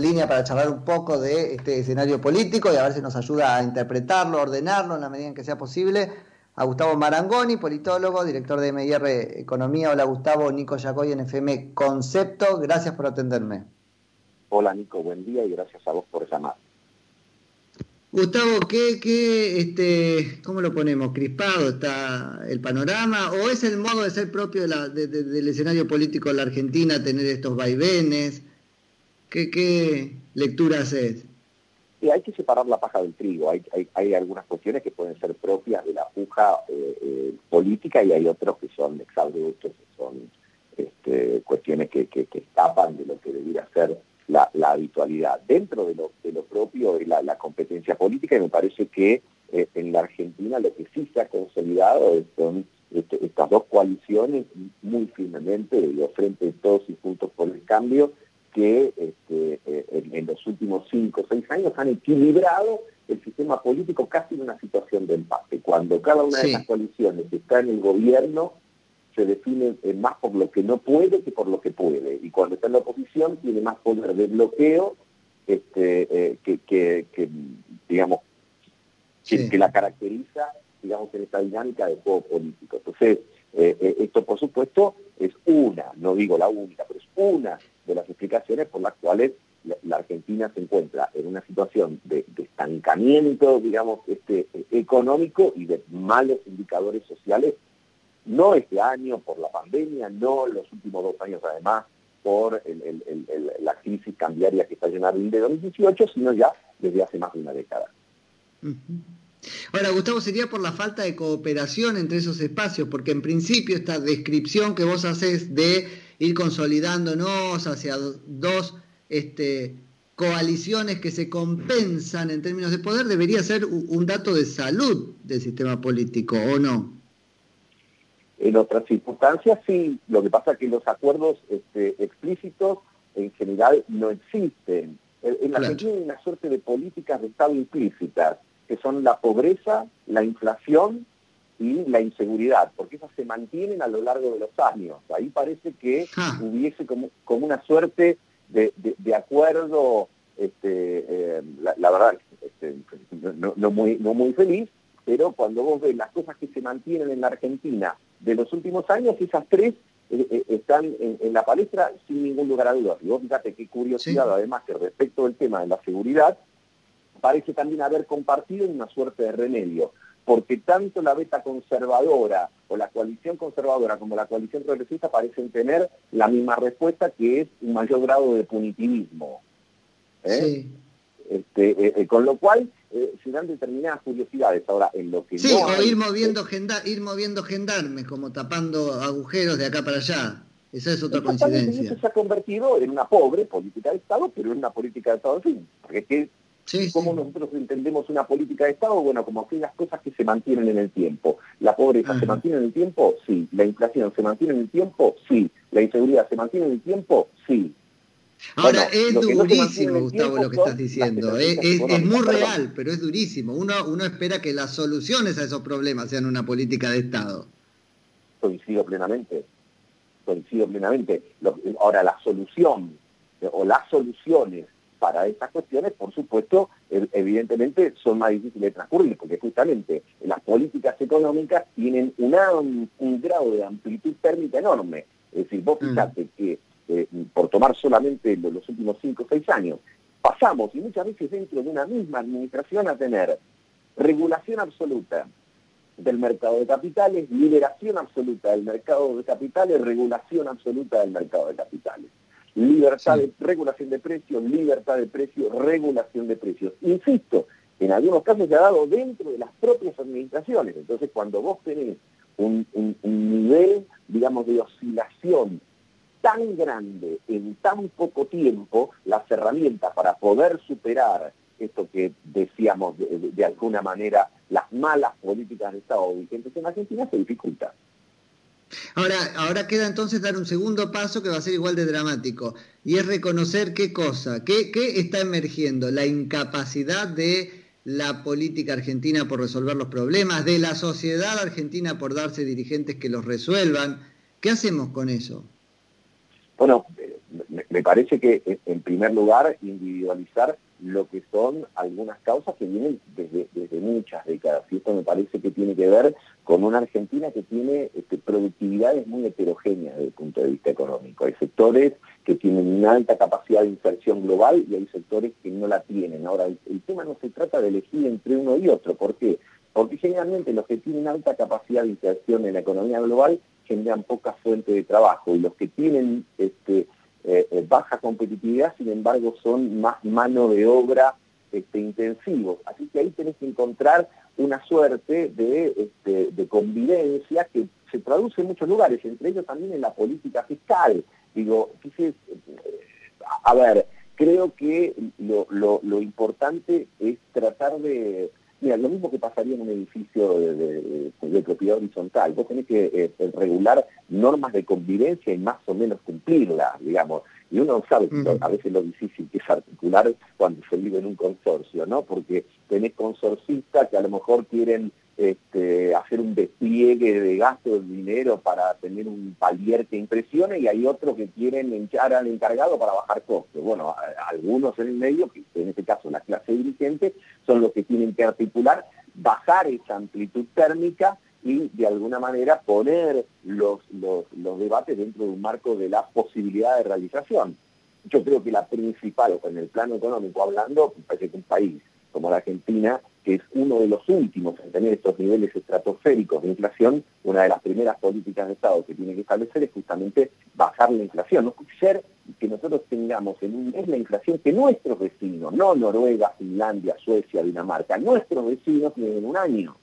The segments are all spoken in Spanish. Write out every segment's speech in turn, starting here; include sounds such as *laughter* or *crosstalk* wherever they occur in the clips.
línea para charlar un poco de este escenario político y a ver si nos ayuda a interpretarlo, ordenarlo en la medida en que sea posible. A Gustavo Marangoni, politólogo, director de MIR Economía. Hola Gustavo, Nico Yacoy en FM Concepto. Gracias por atenderme. Hola Nico, buen día y gracias a vos por llamar. Gustavo, ¿qué, qué, este, ¿cómo lo ponemos? ¿Crispado está el panorama? ¿O es el modo de ser propio del escenario político de la Argentina tener estos vaivenes? ¿Qué, qué lectura haces? Sí, hay que separar la paja del trigo. Hay, hay, algunas cuestiones que pueden ser propias de la puja eh, eh, política y hay otros que son exabruptos, que son este, cuestiones que, que, escapan de lo que debiera ser la, habitualidad. Dentro de lo, de lo propio de la, competencia política, y me parece que eh, en la Argentina lo que sí se ha consolidado son este, estas dos coaliciones muy firmemente, de frente de todos y juntos por el cambio, que este, eh, en, los últimos cinco o seis años han equilibrado el sistema político casi en una situación de empate. Cuando cada una de las coaliciones está en el gobierno, se define eh, más por lo que no puede que por lo que puede. Y cuando está en la oposición tiene más poder de bloqueo este, eh, que, digamos, que, la caracteriza, digamos, en esta dinámica de juego político. Entonces, eh, esto por supuesto es una, no digo la única, pero es una de las explicaciones por las cuales la, Argentina se encuentra en una situación de, estancamiento, digamos, este, económico y de malos indicadores sociales no este año por la pandemia, no los últimos dos años además por la crisis cambiaria que está llenando de 2018, sino ya desde hace más de una década. Ahora, Gustavo, sería por la falta de cooperación entre esos espacios, porque en principio esta descripción que vos haces de ir consolidándonos hacia dos este, coaliciones que se compensan en términos de poder debería ser un dato de salud del sistema político, ¿o no? En otras circunstancias sí, lo que pasa es que los acuerdos este, explícitos en general no existen. En la Argentina hay una suerte de políticas de Estado implícitas, que son la pobreza, la inflación y la inseguridad, porque esas se mantienen a lo largo de los años. Ahí parece que ah. hubiese como, como una suerte de, de, acuerdo, este, eh, la, verdad, este, no, muy, no muy feliz, pero cuando vos ves las cosas que se mantienen en la Argentina de los últimos años, esas tres eh, eh, están en, la palestra sin ningún lugar a dudas. Y vos fíjate qué curiosidad, además, que respecto del tema de la seguridad, parece también haber compartido una suerte de remedio, porque tanto la beta conservadora o la coalición conservadora como la coalición progresista parecen tener la misma respuesta, que es un mayor grado de punitivismo. ¿eh? Este, con lo cual, eh, se dan determinadas curiosidades. Ahora, en lo que sí, o ir moviendo, ir moviendo gendarmes, como tapando agujeros de acá para allá. Esa es otra coincidencia. Eso se ha convertido en una pobre política de Estado, pero en una política de Estado en fin. Porque es que, ¿cómo nosotros entendemos una política de Estado? Bueno, como aquellas cosas que se mantienen en el tiempo. ¿La pobreza se mantiene en el tiempo? Sí. ¿La inflación se mantiene en el tiempo? Sí. ¿La inseguridad se mantiene en el tiempo? Sí. Ahora, es durísimo, Gustavo, lo que estás diciendo. Es, muy real, pero es durísimo. Uno, uno espera que las soluciones a esos problemas sean una política de Estado. Coincido plenamente. Coincido plenamente. Ahora, la solución o las soluciones para estas cuestiones, por supuesto, evidentemente son más difíciles de transcurrir, porque justamente las políticas económicas tienen un grado de amplitud térmica enorme. Es decir, vos mm. fíjate que eh, por tomar solamente los últimos cinco o seis años, pasamos, y muchas veces dentro de una misma administración, a tener regulación absoluta del mercado de capitales, liberación absoluta del mercado de capitales, regulación absoluta del mercado de capitales. Libertad de regulación de precios, libertad de precios, regulación de precios. Insisto, en algunos casos se ha dado dentro de las propias administraciones. Entonces, cuando vos tenés un nivel, digamos, de oscilación tan grande en tan poco tiempo las herramientas para poder superar esto que decíamos de, alguna manera las malas políticas de Estado vigentes en Argentina se dificulta. Ahora, ahora queda entonces dar un segundo paso que va a ser igual de dramático, y es reconocer qué cosa, qué, qué está emergiendo, la incapacidad de la política argentina por resolver los problemas, de la sociedad argentina por darse dirigentes que los resuelvan. ¿Qué hacemos con eso? Bueno, me parece que en primer lugar individualizar lo que son algunas causas que vienen desde, desde muchas décadas. Y esto me parece que tiene que ver con una Argentina que tiene este, productividades muy heterogéneas desde el punto de vista económico. Hay sectores que tienen una alta capacidad de inserción global y hay sectores que no la tienen. Ahora, el, el tema no se trata de elegir entre uno y otro. ¿Por qué? Porque generalmente los que tienen alta capacidad de inserción en la economía global generan poca fuente de trabajo y los que tienen este, eh, eh, baja competitividad, sin embargo son más mano de obra este, intensivos. Así que ahí tenés que encontrar una suerte de, este, de convivencia que se traduce en muchos lugares, entre ellos también en la política fiscal. Digo, eh, a ver, creo que lo importante es tratar de Mira, lo mismo que pasaría en un edificio de, propiedad horizontal. Vos tenés que eh, regular normas de convivencia y más o menos cumplirlas, digamos. Y uno sabe a veces lo difícil que es articular cuando se vive en un consorcio, ¿no? Porque tenés consorcistas que a lo mejor quieren este, hacer un despliegue de gasto de dinero para tener un palier que impresione y hay otros que quieren hinchar al encargado para bajar costos. Bueno, algunos en el medio, que en este caso la clase dirigente, son los que tienen que articular, bajar esa amplitud térmica y de alguna manera poner los, los, debates dentro de un marco de la posibilidad de realización. Yo creo que la principal, en el plano económico hablando, parece que un país como la Argentina, que es uno de los últimos en tener estos niveles estratosféricos de inflación, una de las primeras políticas de Estado que tiene que establecer es justamente bajar la inflación. No ser que nosotros tengamos en un mes la inflación que nuestros vecinos, no Noruega, Finlandia, Suecia, Dinamarca, nuestros vecinos tienen un año.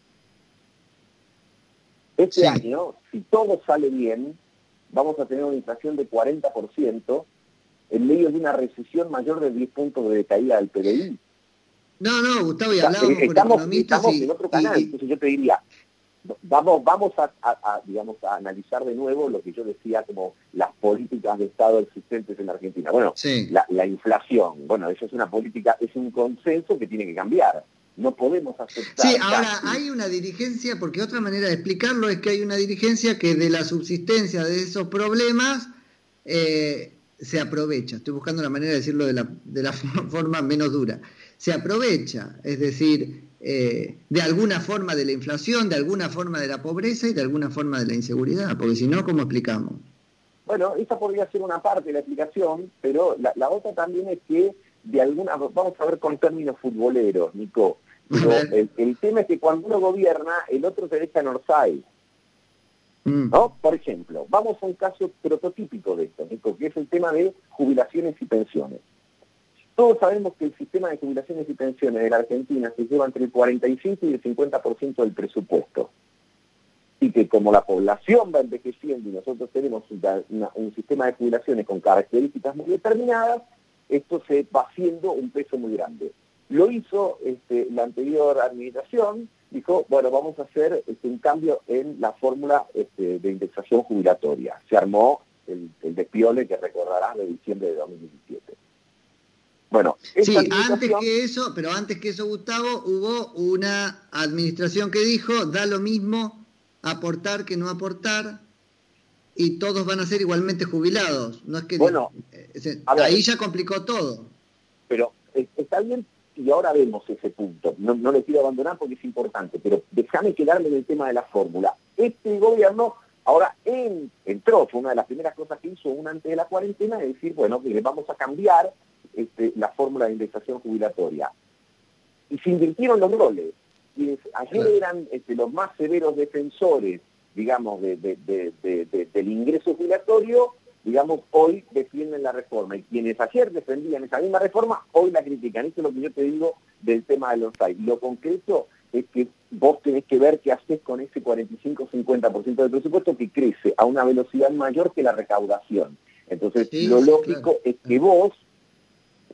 Este año, si todo sale bien, vamos a tener una inflación de 40% en medio de una recesión mayor de 10 puntos de caída del PDI. No, no, Gustavo, y hablábamos estamos, estamos en otro canal, entonces yo te diría, vamos, vamos a, digamos, a analizar de nuevo lo que yo decía como las políticas de Estado existentes en la Argentina. Bueno, la, inflación, bueno, eso es una política, es un consenso que tiene que cambiar no podemos aceptar. Sí, ahora hay una dirigencia, porque otra manera de explicarlo es que hay una dirigencia que de la subsistencia de esos problemas eh, se aprovecha. Estoy buscando la manera de decirlo de la, de la *laughs* forma menos dura. Se aprovecha, es decir, eh, de alguna forma de la inflación, de alguna forma de la pobreza y de alguna forma de la inseguridad, porque si no, ¿cómo explicamos? Bueno, esa podría ser una parte de la explicación, pero la, la otra también es que de alguna, vamos a ver con términos futboleros, Nico, el, tema es que cuando uno gobierna, el otro se deja en Orsay. Mm. ¿No? Por ejemplo, vamos a un caso prototípico de esto, que es el tema de jubilaciones y pensiones. Todos sabemos que el sistema de jubilaciones y pensiones de la Argentina se lleva entre el 45 y el 50% del presupuesto. Y que como la población va envejeciendo y nosotros tenemos un sistema de jubilaciones con características muy determinadas, esto se va haciendo un peso muy grande. Lo hizo este, la anterior administración, dijo, bueno, vamos a hacer este, un cambio en la fórmula este, de indexación jubilatoria. Se armó el, el despiole que recordarás de diciembre de 2017. Bueno, sí, antes que eso, pero antes que eso, Gustavo, hubo una administración que dijo, da lo mismo aportar que no aportar, y todos van a ser igualmente jubilados. No es que bueno, eh, ahí ya complicó todo. Pero eh, está bien y ahora vemos ese punto. No, no le quiero abandonar porque es importante, pero déjame quedarme en el tema de la fórmula. Este gobierno ahora entró, fue una de las primeras cosas que hizo un antes de la cuarentena, es decir, bueno, le vamos a cambiar este, la fórmula de indexación jubilatoria. Y se invirtieron los roles. Quienes ayer eran este, los más severos defensores, digamos, del ingreso jubilatorio, digamos, hoy defienden la reforma. Y quienes ayer defendían esa misma reforma, hoy la critican. Esto es lo que yo te digo del tema de los Y Lo concreto es que vos tenés que ver qué haces con ese 45-50% del presupuesto que crece a una velocidad mayor que la recaudación. Entonces, lo lógico es que vos,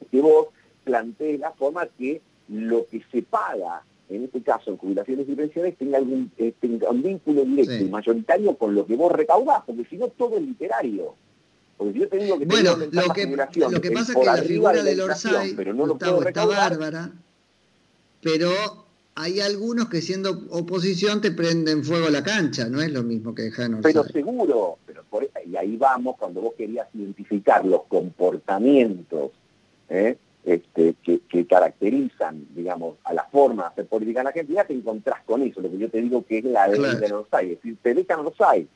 que vos plantees la forma que lo que se paga en este caso en jubilaciones y pensiones, tenga, algún, eh, tenga un vínculo directo y mayoritario con lo que vos recaudás, porque si no todo es literario bueno, lo que, lo que pasa es que la figura del Orsay, pero no está bárbara, pero hay algunos que siendo oposición te prenden fuego a la cancha, no es lo mismo que dejar Pero seguro, pero y ahí vamos cuando vos querías identificar los comportamientos ¿eh? este, que, caracterizan, digamos, a la forma de hacer política en Argentina, te encontrás con eso, lo que yo te digo que es la ley de los hay, es decir, te dejan los hay.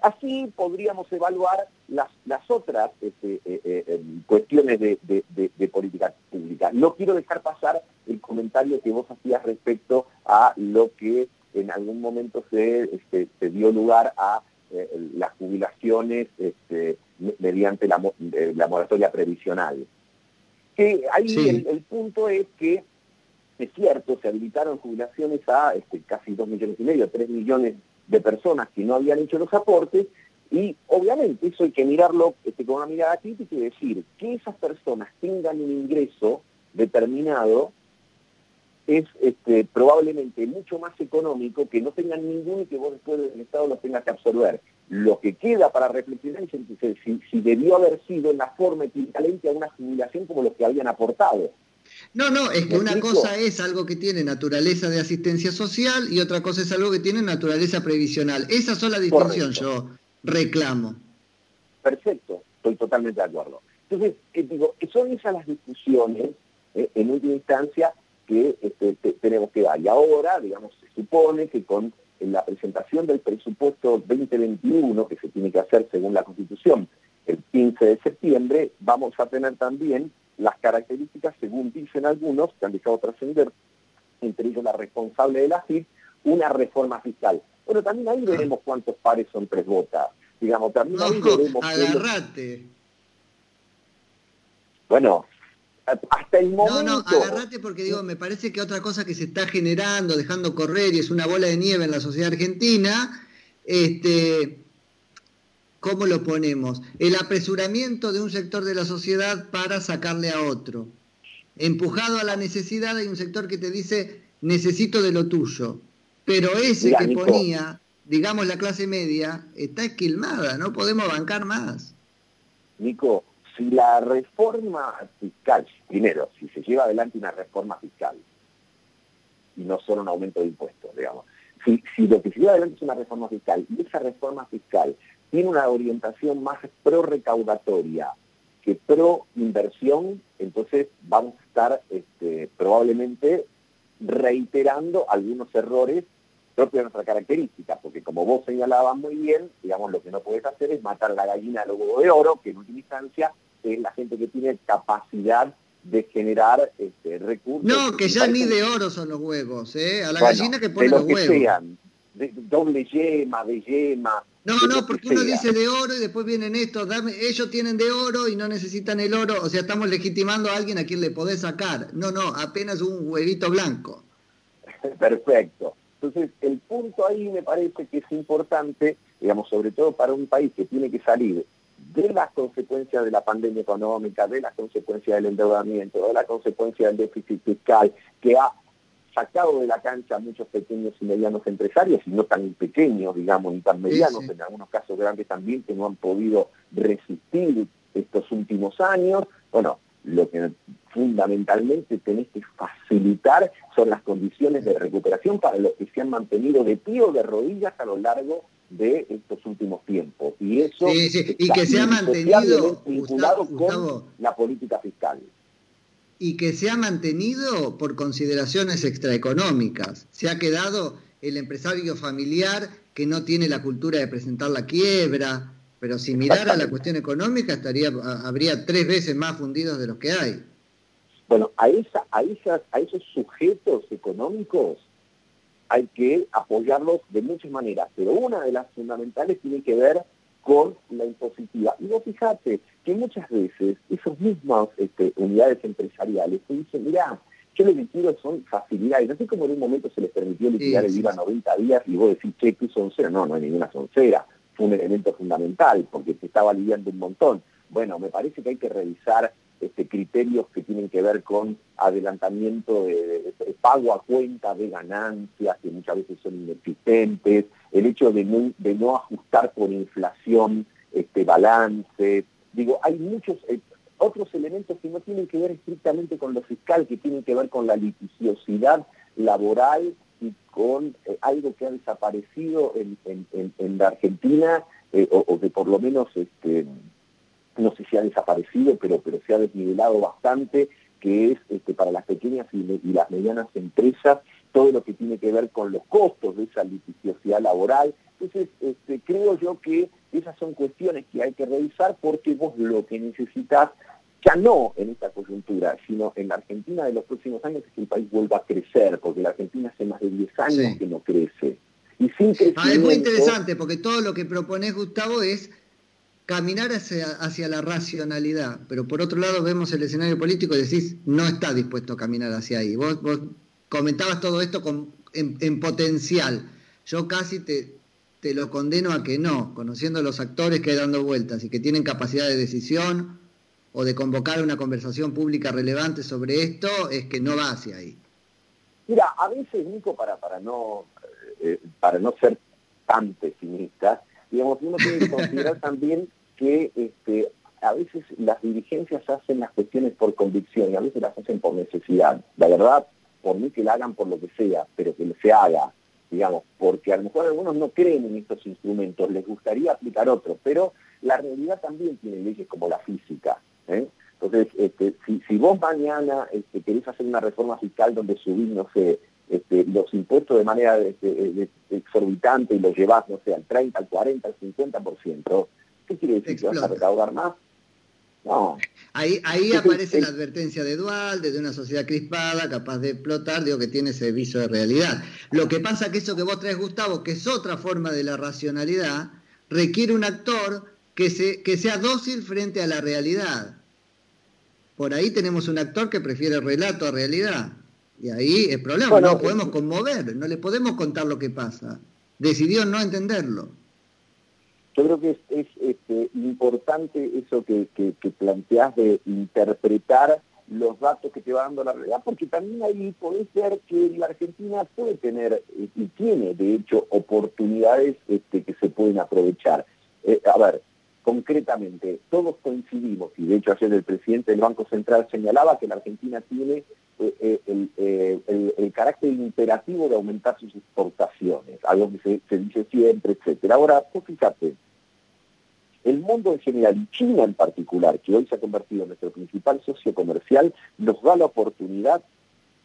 Así podríamos evaluar las, las otras este, eh, eh, em, cuestiones de, política pública. No quiero dejar pasar el comentario que vos hacías respecto a lo que en algún momento se, este, dio lugar a eh, las jubilaciones este, mediante la, moratoria previsional. Que ahí el, punto es que, es cierto, se habilitaron jubilaciones a este, casi dos millones y medio, tres millones de personas que no habían hecho los aportes y obviamente eso hay que mirarlo este, con una mirada crítica y decir que esas personas tengan un ingreso determinado es este, probablemente mucho más económico que no tengan ninguno y que vos después del Estado lo tengas que absorber. Lo que queda para reflexionar es si, si debió haber sido en la forma equivalente a una jubilación como los que habían aportado. No, no, es que una cosa es algo que tiene naturaleza de asistencia social y otra cosa es algo que tiene naturaleza previsional. Esa sola distinción yo reclamo. Perfecto, estoy totalmente de acuerdo. Entonces, eh, digo, son esas las discusiones, eh, en última instancia, que este, tenemos que dar. Y ahora, digamos, se supone que con la presentación del presupuesto 2021, que se tiene que hacer según la Constitución, el 15 de septiembre, vamos a tener también las características, según dicen algunos, que han dejado trascender, entre ellos la responsable de la FIP, una reforma fiscal. Bueno, también ahí veremos cuántos pares son tres botas. Digamos, también ahí veremos... Agarrate. Bueno, hasta el momento... No, no, agarrate porque digo, me parece que otra cosa que se está generando, dejando correr, y es una bola de nieve en la sociedad argentina, este, ¿cómo lo ponemos? El apresuramiento de un sector de la sociedad para sacarle a otro. Empujado a la necesidad hay un sector que te dice, necesito de lo tuyo. Pero ese que ponía, digamos la clase media, está esquilmada, no podemos bancar más. Nico, si la reforma fiscal, primero, si se lleva adelante una reforma fiscal, y no solo un aumento de impuestos, digamos, si, si lo que se lleva adelante es una reforma fiscal, y esa reforma fiscal tiene una orientación más pro recaudatoria que pro inversión, entonces vamos a estar este, probablemente reiterando algunos errores propios de nuestra característica, porque como vos señalabas muy bien, digamos, lo que no puedes hacer es matar a la gallina del huevo de oro, que en última instancia es la gente que tiene capacidad de generar este, recursos. No, que ya ni de oro son los huevos, ¿eh? A la gallina que pone los, huevos. Sean, de doble yema, de yema, no, no, porque uno dice de oro y después vienen estos, ellos tienen de oro y no necesitan el oro, o sea, estamos legitimando a alguien a quien le podés sacar. No, no, apenas un huevito blanco. *laughs* Perfecto. Entonces, el punto ahí me parece que es importante, digamos, sobre todo para un país que tiene que salir de las consecuencias de la pandemia económica, de las consecuencias del endeudamiento, de la consecuencia del déficit fiscal, que ha sacado de la cancha a muchos pequeños y medianos empresarios, y no tan pequeños, digamos, ni tan medianos, en algunos casos grandes también, que no han podido resistir estos últimos años. Bueno, lo que fundamentalmente tenés que facilitar son las condiciones de recuperación para los que se han mantenido de pie o de rodillas a lo largo de estos últimos tiempos. Y eso y que se ha mantenido vinculado con la política fiscal y que se ha mantenido por consideraciones extraeconómicas. Se ha quedado el empresario familiar que no tiene la cultura de presentar la quiebra, pero si mirara la cuestión económica estaría habría tres veces más fundidos de los que hay. Bueno, a, esa, a, esas, a esos sujetos económicos hay que apoyarlos de muchas maneras, pero una de las fundamentales tiene que ver con la impositiva. Y vos fijate que muchas veces esos mismos este, unidades empresariales te dicen, mira, yo lo que quiero son facilidades. No sé cómo en un momento se les permitió liquidar el IVA 90 días y vos decís, che, ¿qué soncera? No, no hay ninguna soncera. Fue un elemento fundamental porque se estaba aliviando un montón. Bueno, me parece que hay que revisar este, criterios que tienen que ver con adelantamiento de, pago a cuenta de ganancias, que muchas veces son inexistentes, el hecho de no, de no ajustar por inflación este, balance. Digo, hay muchos eh, otros elementos que no tienen que ver estrictamente con lo fiscal, que tienen que ver con la litigiosidad laboral y con eh, algo que ha desaparecido en, la Argentina, eh, o, que por lo menos, este, no sé si ha desaparecido, pero, pero se ha desnivelado bastante, que es este, para las pequeñas y, las medianas empresas todo lo que tiene que ver con los costos de esa litigiosidad laboral. Entonces, este, creo yo que esas son cuestiones que hay que revisar porque vos lo que necesitas ya no en esta coyuntura, sino en la Argentina de los próximos años es que el país vuelva a crecer, porque la Argentina hace más de 10 años que no crece. Y sin ah, es muy interesante, porque todo lo que propones, Gustavo, es caminar hacia, hacia, la racionalidad, pero por otro lado vemos el escenario político y decís, no está dispuesto a caminar hacia ahí. Vos, vos comentabas todo esto con, en, potencial. Yo casi te, te lo condeno a que no, conociendo a los actores que hay dando vueltas y que tienen capacidad de decisión, o de convocar una conversación pública relevante sobre esto es que no va hacia ahí. Mira, a veces, Nico, para, para, no, eh, para no ser tan pesimista, digamos, uno tiene que considerar *laughs* también que este, a veces las dirigencias hacen las cuestiones por convicción y a veces las hacen por necesidad. La verdad, por mí que la hagan por lo que sea, pero que se haga, digamos, porque a lo mejor algunos no creen en estos instrumentos, les gustaría aplicar otros, pero la realidad también tiene leyes como la física. ¿eh? Entonces, este, si, vos mañana este, querés hacer una reforma fiscal donde subís, no sé, este, los impuestos de manera exorbitante y los llevás, no sé, al 30, al 40, al 50%, ¿qué quiere decir? ¿Que vas a recaudar más? No. Ahí, ahí aparece la advertencia de Dual, de una sociedad crispada, capaz de explotar, digo que tiene ese viso de realidad. Lo que pasa que eso que vos traes, Gustavo, que es otra forma de la racionalidad, requiere un actor que, se, que sea dócil frente a la realidad. Por ahí tenemos un actor que prefiere relato a realidad. Y ahí el problema, no podemos conmover, no le podemos contar lo que pasa. Decidió no entenderlo. Yo creo que es, este, importante eso que, que, planteás de interpretar los datos que te va dando la realidad, porque también ahí puede ser que la Argentina puede tener y tiene, de hecho, oportunidades este, que se pueden aprovechar. Eh, a ver, concretamente, todos coincidimos, y de hecho ayer el presidente del Banco Central señalaba que la Argentina tiene eh, eh, el, carácter imperativo de aumentar sus exportaciones, algo que se, dice siempre, etcétera. Ahora, pues fíjate, el mundo en general y China en particular, que hoy se ha convertido en nuestro principal socio comercial, nos da la oportunidad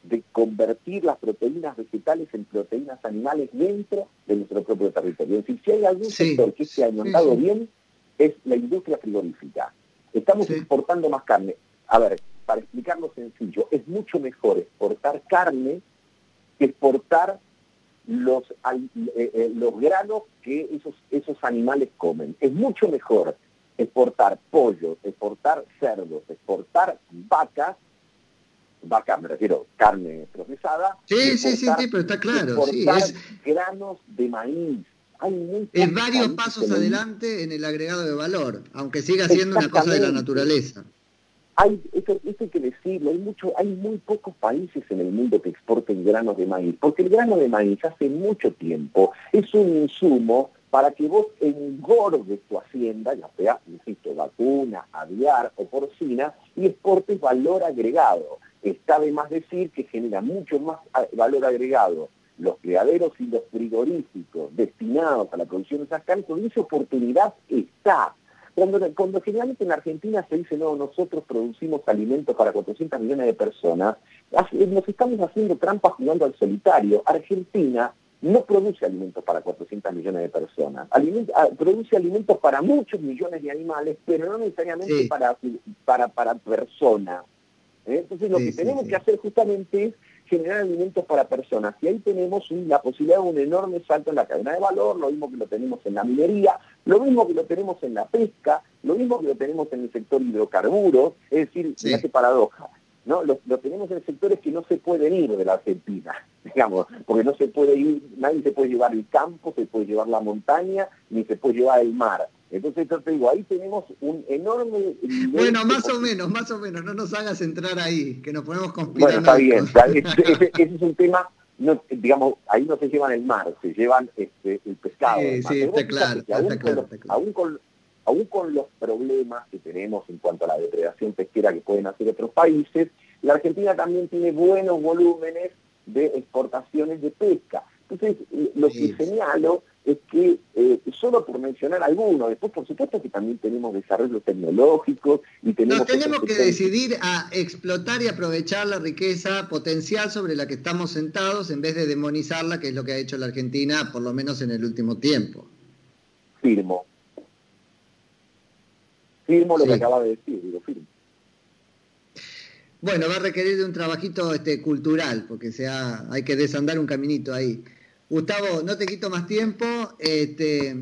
de convertir las proteínas vegetales en proteínas animales dentro de nuestro propio territorio. Es decir, si hay algún sector que se ha andado bien, es la industria frigorífica. Estamos exportando más carne. A ver, para explicarlo sencillo, es mucho mejor exportar carne que exportar los, eh, eh, los granos que esos, esos animales comen. Es mucho mejor exportar pollo, exportar cerdos, exportar vacas, vacas me refiero, carne procesada. Sí, sí, sí, sí, pero está claro. Exportar granos de maíz, es varios pasos adelante en el agregado de valor, aunque siga siendo una cosa de la naturaleza. Hay, esto, hay que decirlo, hay, mucho, hay muy pocos países en el mundo que exporten granos de maíz, porque el grano de maíz hace mucho tiempo es un insumo para que vos engordes tu hacienda, ya sea, insisto, vacuna, aviar o porcina, y exportes valor agregado. Está de más decir que genera mucho más ah, valor agregado los criaderos y los frigoríficos destinados a la producción de esas carnes, esa oportunidad está. Cuando, cuando generalmente en Argentina se dice, no, nosotros producimos alimentos para 400 millones de personas, nos estamos haciendo trampas jugando al solitario. Argentina no produce alimentos para 400 millones de personas. Ah, produce alimentos para muchos millones de animales, pero no necesariamente para, para, para personas. ¿eh? Entonces lo que tenemos que hacer justamente es generar alimentos para personas. Y ahí tenemos la posibilidad de un enorme salto en la cadena de valor, lo mismo que lo tenemos en la minería, lo mismo que lo tenemos en la pesca, lo mismo que lo tenemos en el sector hidrocarburos, es decir, sí. qué paradoja. ¿no? Lo, tenemos en sectores que no se pueden ir de la Argentina, *laughs* digamos, porque no se puede ir, nadie se puede llevar el campo, se puede llevar la montaña, ni se puede llevar el mar. Entonces, yo te digo, ahí tenemos un enorme... Bueno, más o menos, más o menos, no nos hagas entrar ahí, que nos podemos conspirar. Bueno, está bien, *laughs* ese, es un tema, no, digamos, ahí no se llevan el mar, se llevan este, el pescado. Sí, sí, está claro, está, claro, Aún con, aún con los problemas que tenemos en cuanto a la depredación pesquera que pueden hacer otros países, la Argentina también tiene buenos volúmenes de exportaciones de pesca. Entonces, lo que señalo es que, eh, solo por mencionar algunos, después por supuesto que también tenemos desarrollo tecnológico y tenemos... Nos tenemos que, decidir a explotar y aprovechar la riqueza potencial sobre la que estamos sentados en vez de demonizarla, que es lo que ha hecho la Argentina, por lo menos en el último tiempo. Firmo. Firmo lo que acaba de decir, digo, firmo. Bueno, va a requerir de un trabajito este, cultural, porque sea, hay que desandar un caminito ahí. Gustavo, no te quito más tiempo. Este,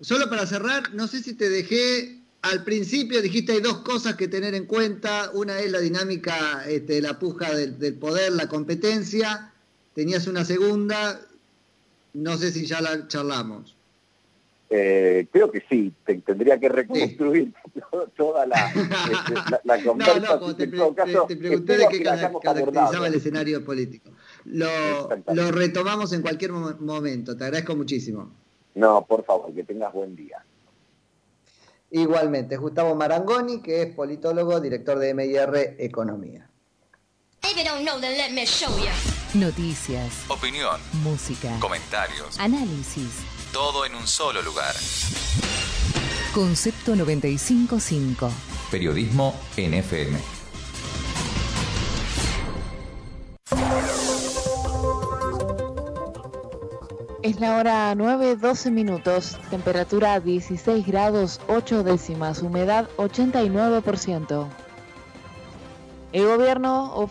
solo para cerrar, no sé si te dejé al principio, dijiste hay dos cosas que tener en cuenta. Una es la dinámica, este, la puja del, poder, la competencia. Tenías una segunda, no sé si ya la charlamos. Eh, creo que sí, tendría que reconstruir *laughs* toda la, este, la. *laughs* No, no, te, te, pregunté de qué caracterizaba el escenario político. Lo, lo retomamos en cualquier momento. Te agradezco muchísimo. No, por favor, que tengas buen día. Igualmente, Gustavo Marangoni, que es politólogo, director de MIR Economía. Noticias, opinión, música, comentarios, análisis. Todo en un solo lugar. Concepto 955. Periodismo NFM. Es la hora 9, 12 minutos, temperatura 16 grados 8 décimas, humedad 89%. El gobierno oficial